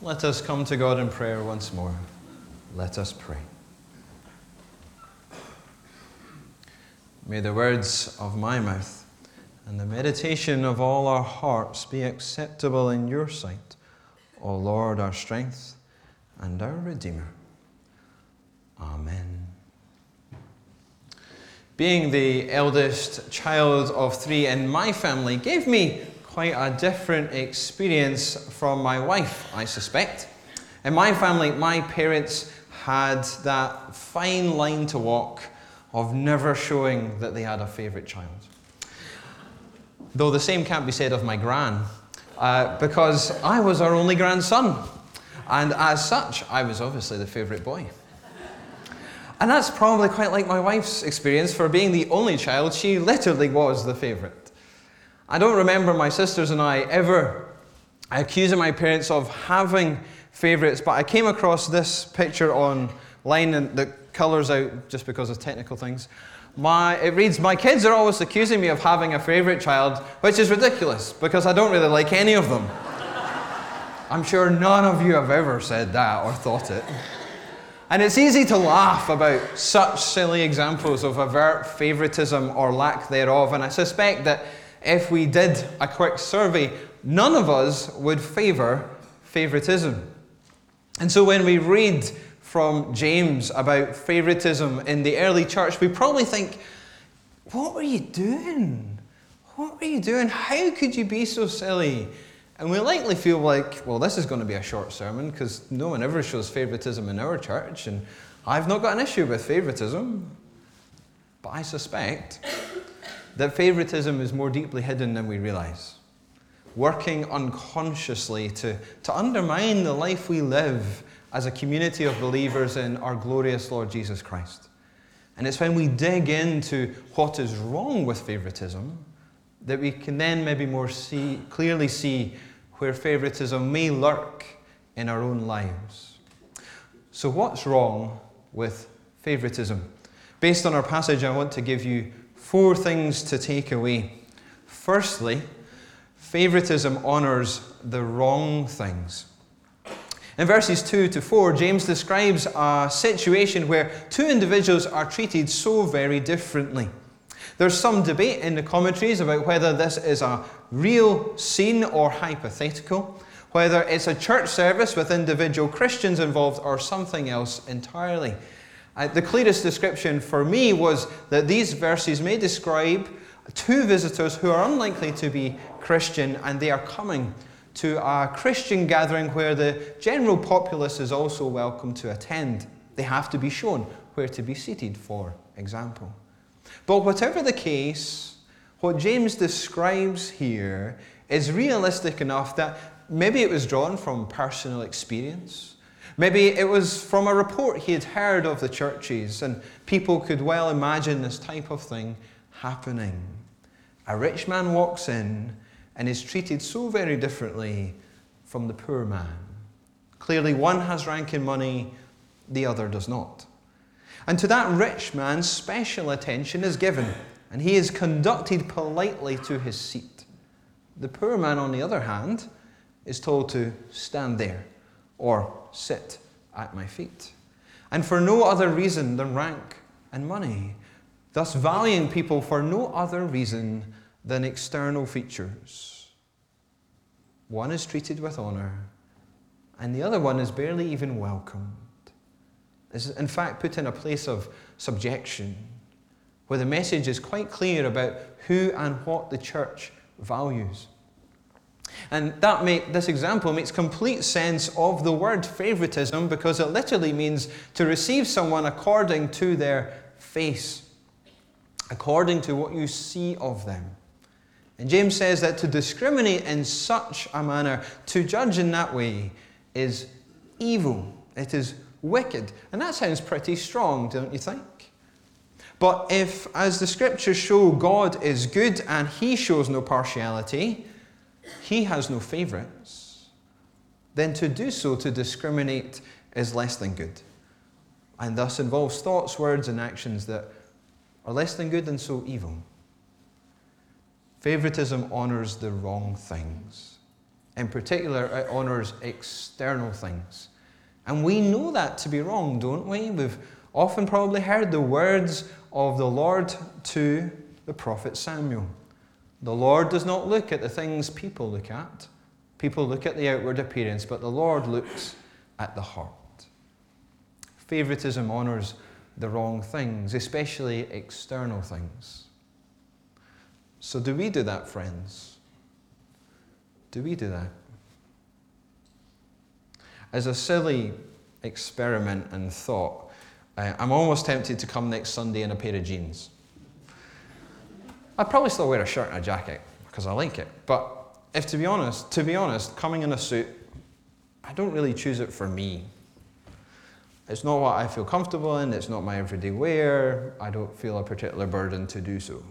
Let us come to God in prayer once more. Let us pray. May the words of my mouth and the meditation of all our hearts be acceptable in your sight, O Lord, our strength and our Redeemer. Amen. Being the eldest child of three in my family gave me quite a different experience from my wife, I suspect. In my family, my parents had that fine line to walk of never showing that they had a favourite child. Though the same can't be said of my gran, uh, because I was our only grandson, and as such, I was obviously the favourite boy. And that's probably quite like my wife's experience for being the only child. She literally was the favourite. I don't remember my sisters and I ever accusing my parents of having favourites, but I came across this picture online and the colours out just because of technical things. My, it reads, My kids are always accusing me of having a favourite child, which is ridiculous because I don't really like any of them. I'm sure none of you have ever said that or thought it. And it's easy to laugh about such silly examples of overt favouritism or lack thereof, and I suspect that if we did a quick survey, none of us would favor favoritism. And so when we read from James about favoritism in the early church, we probably think, what were you doing? What were you doing? How could you be so silly? And we likely feel like, well, this is going to be a short sermon because no one ever shows favoritism in our church, and I've not got an issue with favoritism. But I suspect that favoritism is more deeply hidden than we realize, working unconsciously to, to undermine the life we live as a community of believers in our glorious Lord Jesus Christ. And it's when we dig into what is wrong with favoritism that we can then maybe more see, clearly see where favoritism may lurk in our own lives. So, what's wrong with favoritism? Based on our passage, I want to give you four things to take away. Firstly, favoritism honors the wrong things. In verses 2 to 4, James describes a situation where two individuals are treated so very differently. There's some debate in the commentaries about whether this is a real scene or hypothetical, whether it's a church service with individual Christians involved or something else entirely. Uh, the clearest description for me was that these verses may describe two visitors who are unlikely to be Christian and they are coming to a Christian gathering where the general populace is also welcome to attend. They have to be shown where to be seated, for example. But whatever the case, what James describes here is realistic enough that maybe it was drawn from personal experience Maybe it was from a report he had heard of the churches, and people could well imagine this type of thing happening. A rich man walks in and is treated so very differently from the poor man. Clearly, one has rank and money, the other does not. And to that rich man, special attention is given, and he is conducted politely to his seat. The poor man, on the other hand, is told to stand there or sit at my feet. And for no other reason than rank and money, thus valuing people for no other reason than external features. One is treated with honor, and the other one is barely even welcomed. Is in fact put in a place of subjection, where the message is quite clear about who and what the church values. And that make, this example makes complete sense of the word favoritism because it literally means to receive someone according to their face, according to what you see of them. And James says that to discriminate in such a manner, to judge in that way, is evil. It is wicked. And that sounds pretty strong, don't you think? But if, as the scriptures show, God is good and he shows no partiality, he has no favorites, then to do so, to discriminate, is less than good. And thus involves thoughts, words, and actions that are less than good and so evil. Favoritism honors the wrong things. In particular, it honours external things. And we know that to be wrong, don't we? We've often probably heard the words of the Lord to the prophet Samuel. The Lord does not look at the things people look at. People look at the outward appearance, but the Lord looks at the heart. Favoritism honours the wrong things, especially external things. So, do we do that, friends? Do we do that? As a silly experiment and thought, I'm almost tempted to come next Sunday in a pair of jeans. I'd probably still wear a shirt and a jacket because I like it. But if to be honest, to be honest, coming in a suit, I don't really choose it for me. It's not what I feel comfortable in, it's not my everyday wear. I don't feel a particular burden to do so.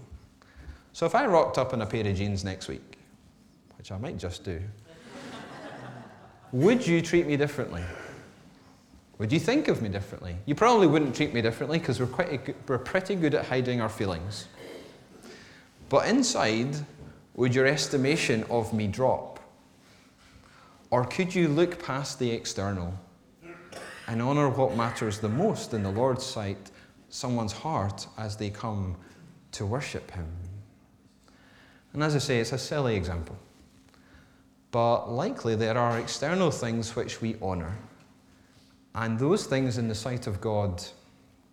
So if I rocked up in a pair of jeans next week, which I might just do, would you treat me differently? Would you think of me differently? You probably wouldn't treat me differently because we're, quite, we're pretty good at hiding our feelings. But inside, would your estimation of me drop? Or could you look past the external and honour what matters the most in the Lord's sight, someone's heart, as they come to worship Him? And as I say, it's a silly example. But likely there are external things which we honour. And those things in the sight of God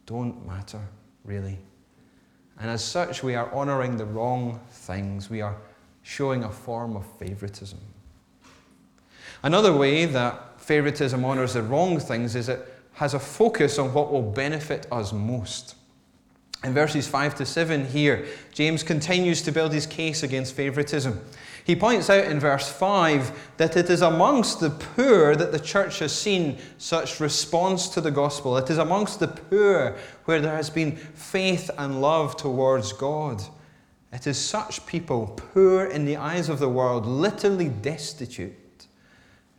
don't matter, really. And as such, we are honouring the wrong things. We are showing a form of favoritism. Another way that favoritism honours the wrong things is it has a focus on what will benefit us most. In verses 5 to 7 here, James continues to build his case against favoritism. He points out in verse 5 that it is amongst the poor that the church has seen such response to the gospel. It is amongst the poor where there has been faith and love towards God. It is such people, poor in the eyes of the world, literally destitute.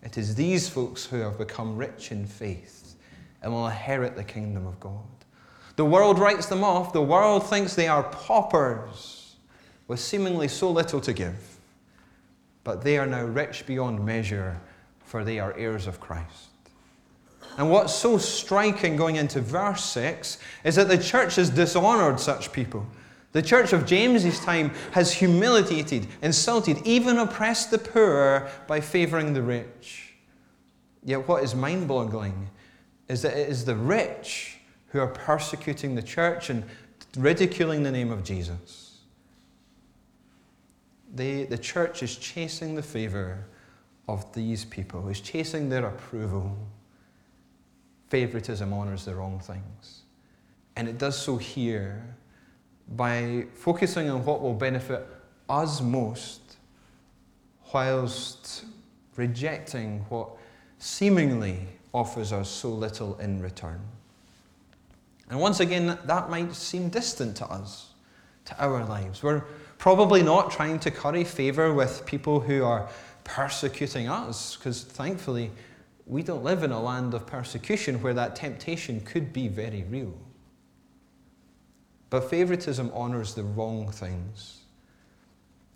It is these folks who have become rich in faith and will inherit the kingdom of God. The world writes them off. The world thinks they are paupers with seemingly so little to give but they are now rich beyond measure, for they are heirs of Christ. And what's so striking going into verse 6 is that the church has dishonored such people. The church of James's time has humiliated, insulted, even oppressed the poor by favoring the rich. Yet what is mind boggling is that it is the rich who are persecuting the church and ridiculing the name of Jesus they, the church is chasing the favor of these people, is chasing their approval. Favoritism honors the wrong things. And it does so here by focusing on what will benefit us most, whilst rejecting what seemingly offers us so little in return. And once again, that might seem distant to us, to our lives. We're Probably not trying to curry favor with people who are persecuting us, because thankfully, we don't live in a land of persecution where that temptation could be very real. But favoritism honors the wrong things.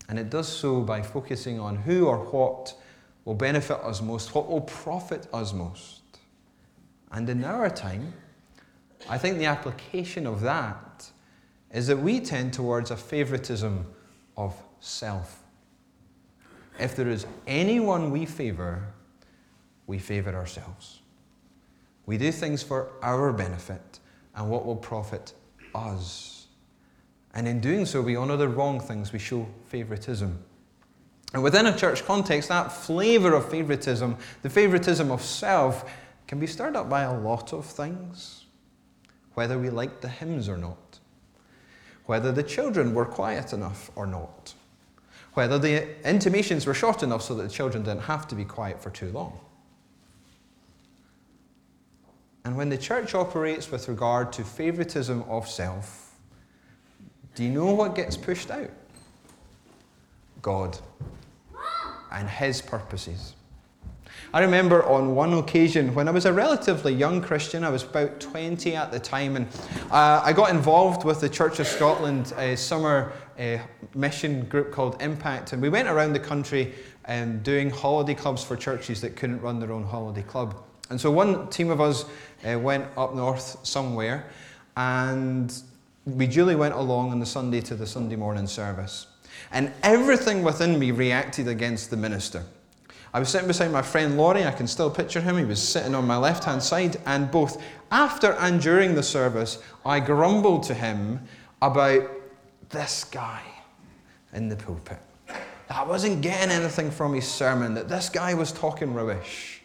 And it does so by focusing on who or what will benefit us most, what will profit us most. And in our time, I think the application of that is that we tend towards a favoritism of self. If there is anyone we favor, we favor ourselves. We do things for our benefit and what will profit us. And in doing so, we honor the wrong things, we show favoritism. And within a church context, that flavor of favoritism, the favoritism of self, can be stirred up by a lot of things, whether we liked the hymns or not whether the children were quiet enough or not, whether the intimations were short enough so that the children didn't have to be quiet for too long. And when the church operates with regard to favoritism of self, do you know what gets pushed out? God and His purposes. I remember on one occasion when I was a relatively young Christian, I was about 20 at the time, and uh, I got involved with the Church of Scotland uh, summer uh, mission group called Impact, and we went around the country um, doing holiday clubs for churches that couldn't run their own holiday club. And so one team of us uh, went up north somewhere, and we duly went along on the Sunday to the Sunday morning service. And everything within me reacted against the minister. I was sitting beside my friend Laurie, I can still picture him. He was sitting on my left hand side, and both after and during the service, I grumbled to him about this guy in the pulpit. I wasn't getting anything from his sermon, that this guy was talking rubbish.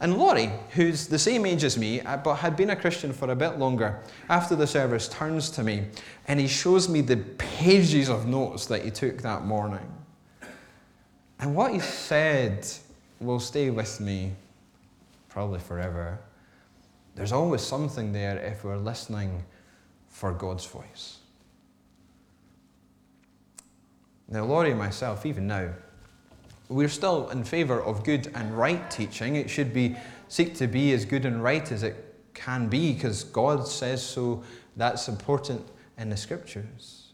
And Laurie, who's the same age as me, uh, but had been a Christian for a bit longer, after the service turns to me and he shows me the pages of notes that he took that morning. And what he said will stay with me probably forever. There's always something there if we're listening for God's voice. Now, Laurie and myself, even now, we're still in favour of good and right teaching. It should be seek to be as good and right as it can be because God says so. That's important in the scriptures.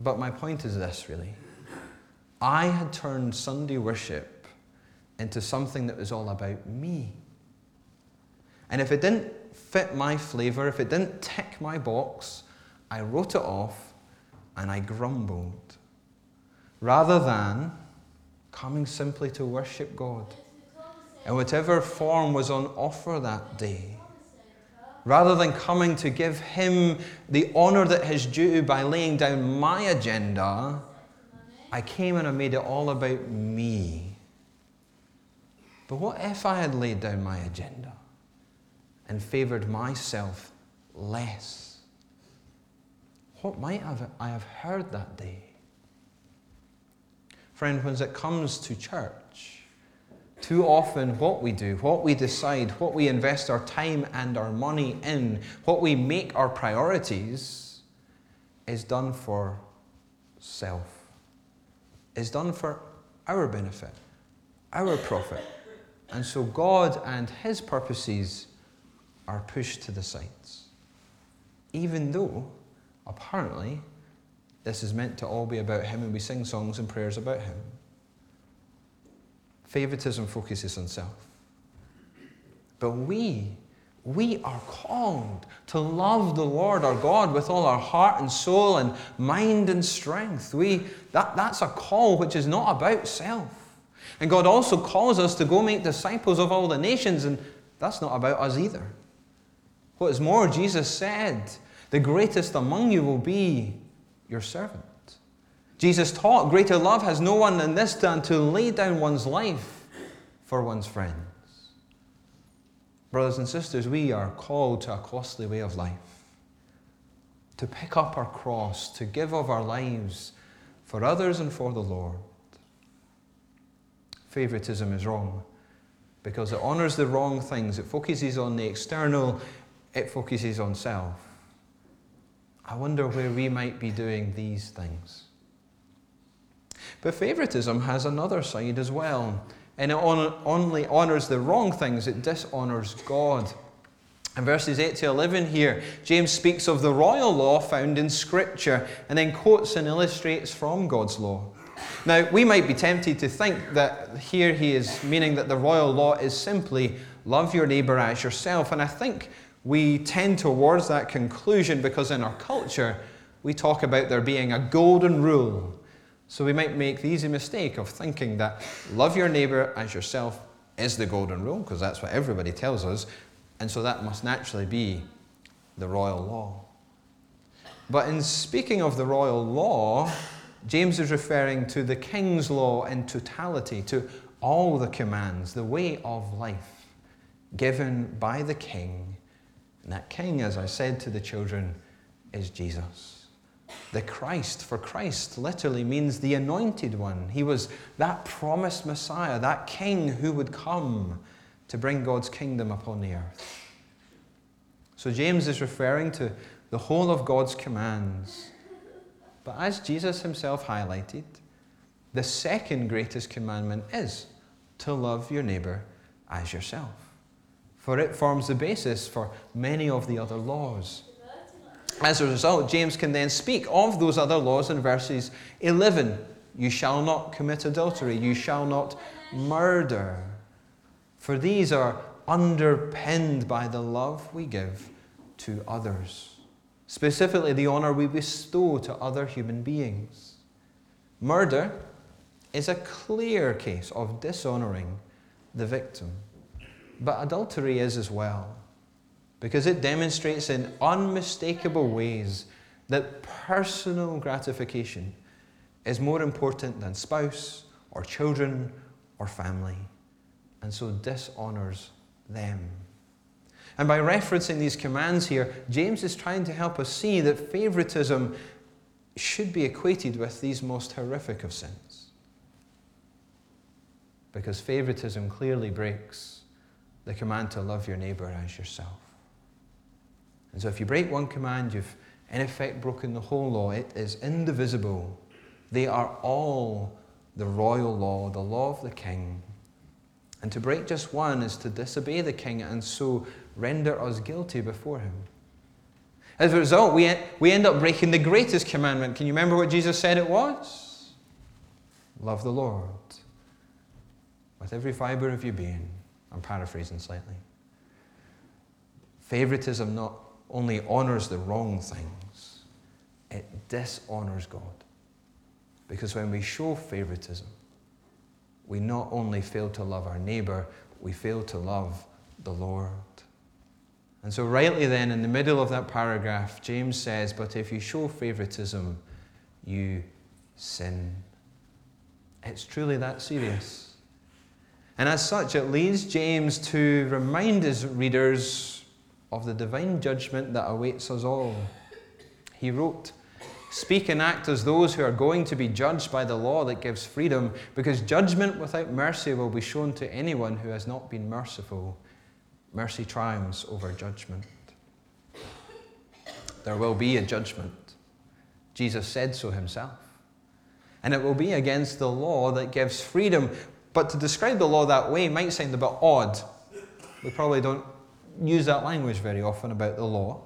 But my point is this really. I had turned Sunday worship into something that was all about me. And if it didn't fit my flavour, if it didn't tick my box, I wrote it off and I grumbled. Rather than coming simply to worship God in whatever form was on offer that day. Rather than coming to give Him the honour that is due by laying down my agenda, I came and I made it all about me. But what if I had laid down my agenda and favoured myself less? What might have I have heard that day? Friend, when it comes to church, too often what we do, what we decide, what we invest our time and our money in, what we make our priorities, is done for self is done for our benefit, our profit. And so God and His purposes are pushed to the sides. Even though, apparently, this is meant to all be about Him and we sing songs and prayers about Him. Favoritism focuses on self. But we we are called to love the Lord our God with all our heart and soul and mind and strength. We, that, that's a call which is not about self. And God also calls us to go make disciples of all the nations, and that's not about us either. What is more, Jesus said, The greatest among you will be your servant. Jesus taught, Greater love has no one than this than to lay down one's life for one's friend. Brothers and sisters, we are called to a costly way of life. To pick up our cross, to give of our lives for others and for the Lord. Favoritism is wrong because it honors the wrong things. It focuses on the external, it focuses on self. I wonder where we might be doing these things. But favoritism has another side as well and it only honors the wrong things, it dishonors God. In verses 8 to 11 here, James speaks of the royal law found in Scripture and then quotes and illustrates from God's law. Now, we might be tempted to think that here he is meaning that the royal law is simply love your neighbour as yourself. And I think we tend towards that conclusion because in our culture, we talk about there being a golden rule so we might make the easy mistake of thinking that love your neighbour as yourself is the golden rule, because that's what everybody tells us, and so that must naturally be the royal law. But in speaking of the royal law, James is referring to the king's law in totality, to all the commands, the way of life given by the king. And that king, as I said to the children, is Jesus the Christ, for Christ literally means the anointed one. He was that promised Messiah, that king who would come to bring God's kingdom upon the earth. So James is referring to the whole of God's commands. But as Jesus himself highlighted, the second greatest commandment is to love your neighbor as yourself. For it forms the basis for many of the other laws. As a result, James can then speak of those other laws in verses 11 You shall not commit adultery. You shall not murder. For these are underpinned by the love we give to others, specifically the honor we bestow to other human beings. Murder is a clear case of dishonoring the victim, but adultery is as well, because it demonstrates in unmistakable ways that personal gratification is more important than spouse or children or family, and so dishonors them. And by referencing these commands here, James is trying to help us see that favoritism should be equated with these most horrific of sins. Because favoritism clearly breaks the command to love your neighbor as yourself. And so if you break one command, you've in effect broken the whole law. It is indivisible. They are all the royal law, the law of the king. And to break just one is to disobey the king and so render us guilty before him. As a result, we, we end up breaking the greatest commandment. Can you remember what Jesus said it was? Love the Lord with every fiber of your being. I'm paraphrasing slightly. Favoritism not only honors the wrong things, it dishonors God. Because when we show favoritism, we not only fail to love our neighbor, we fail to love the Lord. And so, rightly then, in the middle of that paragraph, James says, But if you show favoritism, you sin. It's truly that serious. And as such, it leads James to remind his readers of the divine judgment that awaits us all. He wrote, Speak and act as those who are going to be judged by the law that gives freedom, because judgment without mercy will be shown to anyone who has not been merciful. Mercy triumphs over judgment. There will be a judgment. Jesus said so himself. And it will be against the law that gives freedom. But to describe the law that way might sound a bit odd. We probably don't use that language very often about the law.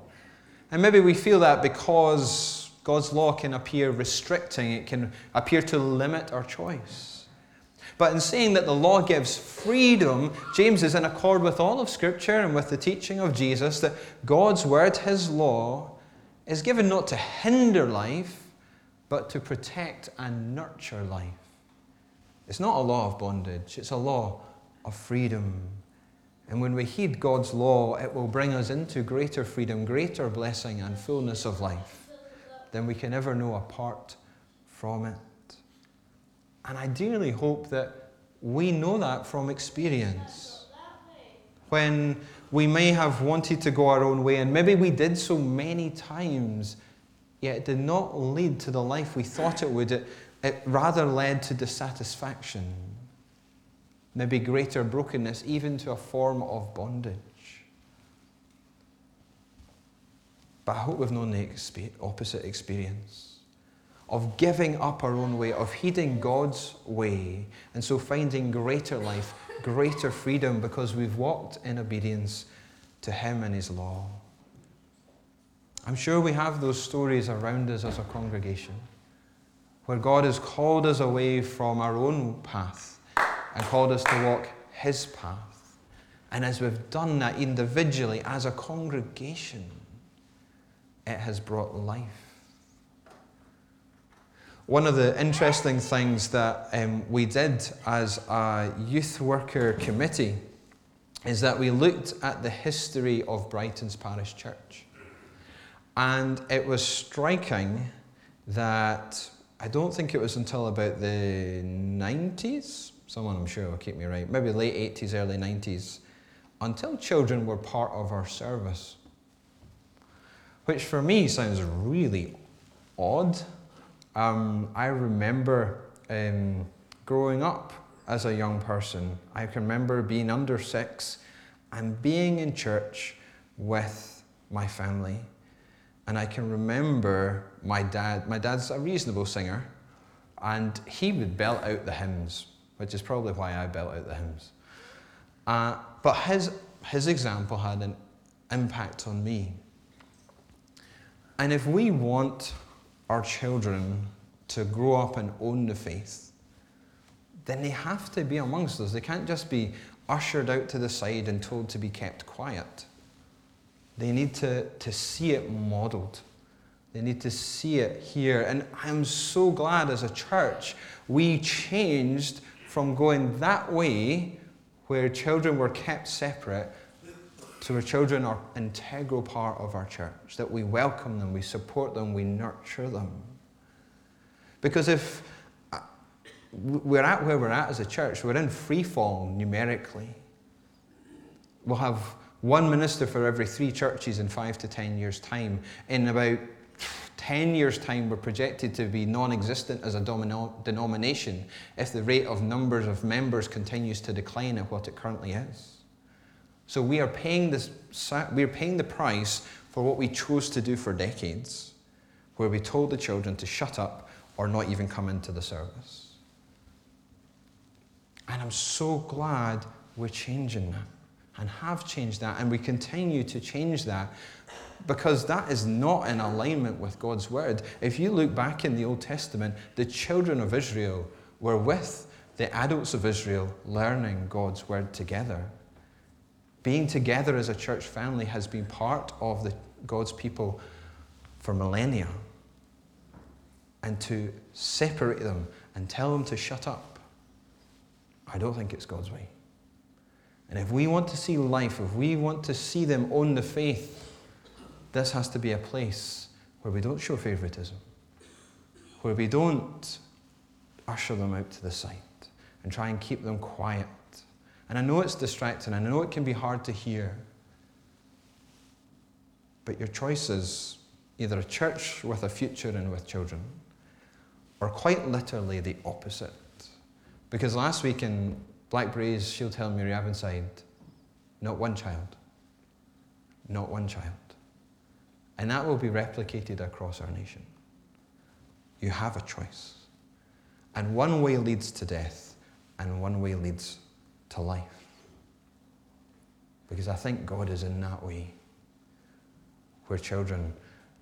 And maybe we feel that because God's law can appear restricting, it can appear to limit our choice. But in saying that the law gives freedom, James is in accord with all of Scripture and with the teaching of Jesus that God's word, his law, is given not to hinder life, but to protect and nurture life. It's not a law of bondage, it's a law of freedom. And when we heed God's law, it will bring us into greater freedom, greater blessing, and fullness of life than we can ever know apart from it. And I dearly hope that we know that from experience. When we may have wanted to go our own way, and maybe we did so many times, yet it did not lead to the life we thought it would. It, it rather led to dissatisfaction, maybe greater brokenness, even to a form of bondage. But I hope we've known the opposite experience of giving up our own way, of heeding God's way, and so finding greater life, greater freedom because we've walked in obedience to Him and His law. I'm sure we have those stories around us as a congregation where God has called us away from our own path and called us to walk His path. And as we've done that individually as a congregation, it has brought life. One of the interesting things that um, we did as a youth worker committee is that we looked at the history of Brightons parish church. And it was striking that I don't think it was until about the 90s, someone I'm sure will keep me right, maybe late 80s, early 90s, until children were part of our service which for me sounds really odd. Um, I remember um, growing up as a young person, I can remember being under six and being in church with my family. And I can remember my dad, my dad's a reasonable singer, and he would belt out the hymns, which is probably why I belt out the hymns. Uh, but his, his example had an impact on me. And if we want our children to grow up and own the faith, then they have to be amongst us. They can't just be ushered out to the side and told to be kept quiet. They need to, to see it modeled. They need to see it here. And I'm so glad as a church we changed from going that way, where children were kept separate, to where children are integral part of our church, that we welcome them, we support them, we nurture them. Because if uh, we're at where we're at as a church, we're in free fall numerically. We'll have one minister for every three churches in five to ten years' time. In about 10 years' time, we're projected to be non existent as a denomination if the rate of numbers of members continues to decline at what it currently is. So we are paying, this, we are paying the price for what we chose to do for decades, where we told the children to shut up or not even come into the service. And I'm so glad we're changing that and have changed that, and we continue to change that because that is not in alignment with God's word. If you look back in the Old Testament, the children of Israel were with the adults of Israel learning God's word together. Being together as a church family has been part of the, God's people for millennia. And to separate them and tell them to shut up, I don't think it's God's way. And if we want to see life, if we want to see them own the faith, this has to be a place where we don't show favoritism, where we don't usher them out to the side and try and keep them quiet. And I know it's distracting, I know it can be hard to hear. But your choice is either a church with a future and with children, or quite literally the opposite. Because last week in Blackbraes, Shield Hill, Muiravonside, not one child. Not one child. And that will be replicated across our nation. You have a choice. And one way leads to death, and one way leads to life. Because I think God is in that way, where children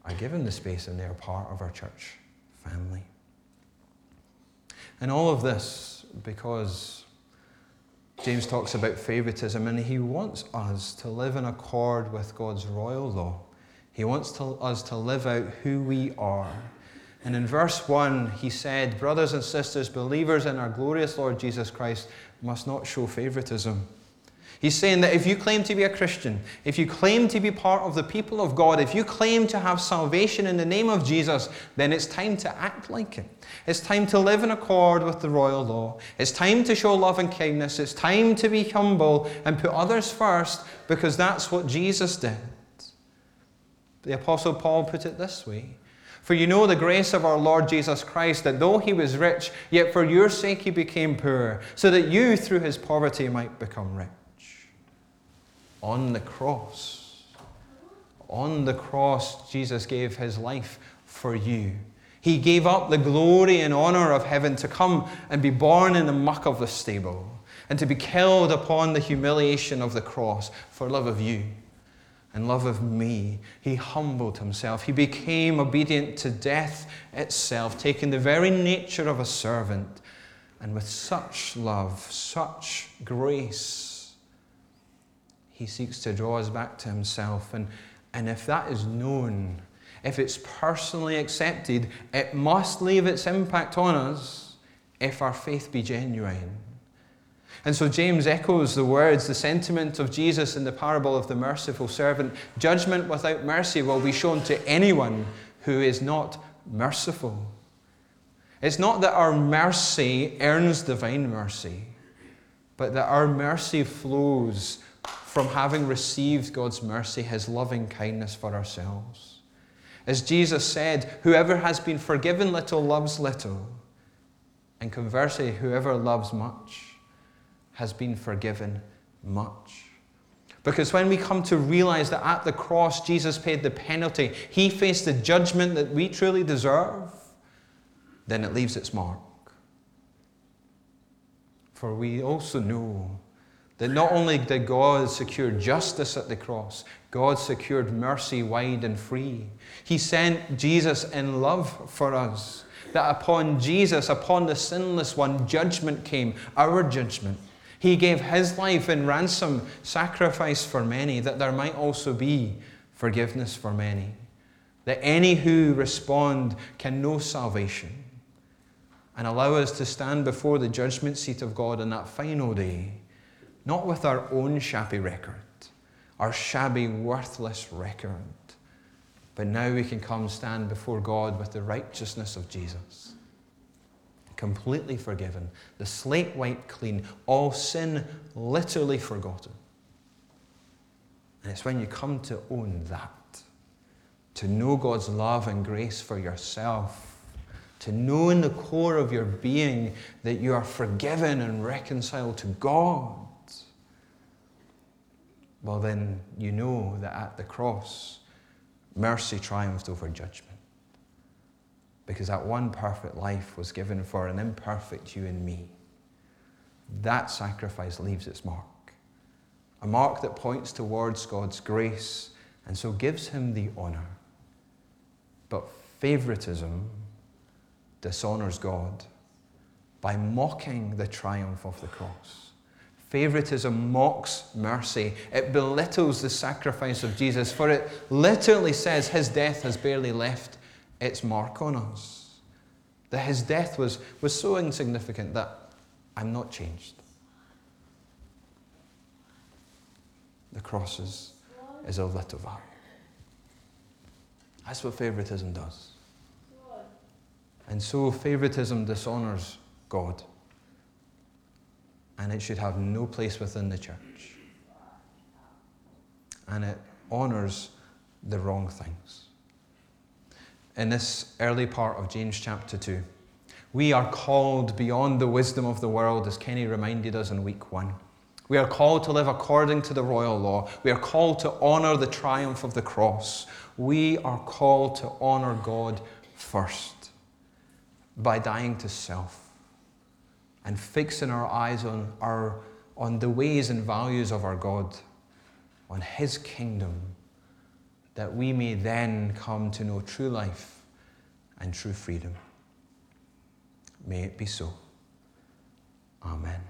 are given the space and they're part of our church family. And all of this because James talks about favoritism, and he wants us to live in accord with God's royal law he wants to, us to live out who we are. And in verse 1, he said, Brothers and sisters, believers in our glorious Lord Jesus Christ must not show favoritism. He's saying that if you claim to be a Christian, if you claim to be part of the people of God, if you claim to have salvation in the name of Jesus, then it's time to act like it. It's time to live in accord with the royal law. It's time to show love and kindness. It's time to be humble and put others first because that's what Jesus did. The Apostle Paul put it this way For you know the grace of our Lord Jesus Christ, that though he was rich, yet for your sake he became poor, so that you through his poverty might become rich. On the cross, on the cross, Jesus gave his life for you. He gave up the glory and honor of heaven to come and be born in the muck of the stable and to be killed upon the humiliation of the cross for love of you and love of me, he humbled himself. He became obedient to death itself, taking the very nature of a servant. And with such love, such grace, he seeks to draw us back to himself. And, and if that is known, if it's personally accepted, it must leave its impact on us if our faith be genuine. And so James echoes the words, the sentiment of Jesus in the parable of the merciful servant judgment without mercy will be shown to anyone who is not merciful. It's not that our mercy earns divine mercy, but that our mercy flows from having received God's mercy, his loving kindness for ourselves. As Jesus said, whoever has been forgiven little loves little, and conversely, whoever loves much has been forgiven much. Because when we come to realize that at the cross Jesus paid the penalty, he faced the judgment that we truly deserve, then it leaves its mark. For we also know that not only did God secure justice at the cross, God secured mercy wide and free. He sent Jesus in love for us that upon Jesus, upon the sinless one, judgment came, our judgment. He gave his life in ransom, sacrifice for many, that there might also be forgiveness for many. That any who respond can know salvation and allow us to stand before the judgment seat of God on that final day, not with our own shabby record, our shabby, worthless record, but now we can come stand before God with the righteousness of Jesus. Completely forgiven, the slate wiped clean, all sin literally forgotten. And it's when you come to own that, to know God's love and grace for yourself, to know in the core of your being that you are forgiven and reconciled to God, well, then you know that at the cross, mercy triumphed over judgment. Because that one perfect life was given for an imperfect you and me. That sacrifice leaves its mark. A mark that points towards God's grace and so gives him the honor. But favoritism dishonors God by mocking the triumph of the cross. Favoritism mocks mercy. It belittles the sacrifice of Jesus, for it literally says his death has barely left its mark on us. That his death was, was so insignificant that I'm not changed. The cross is, is of little value. That's what favoritism does. And so favoritism dishonors God and it should have no place within the church. And it honours the wrong things. In this early part of James chapter 2, we are called beyond the wisdom of the world, as Kenny reminded us in week one. We are called to live according to the royal law. We are called to honour the triumph of the cross. We are called to honour God first by dying to self and fixing our eyes on, our, on the ways and values of our God, on His kingdom, that we may then come to know true life and true freedom. May it be so. Amen.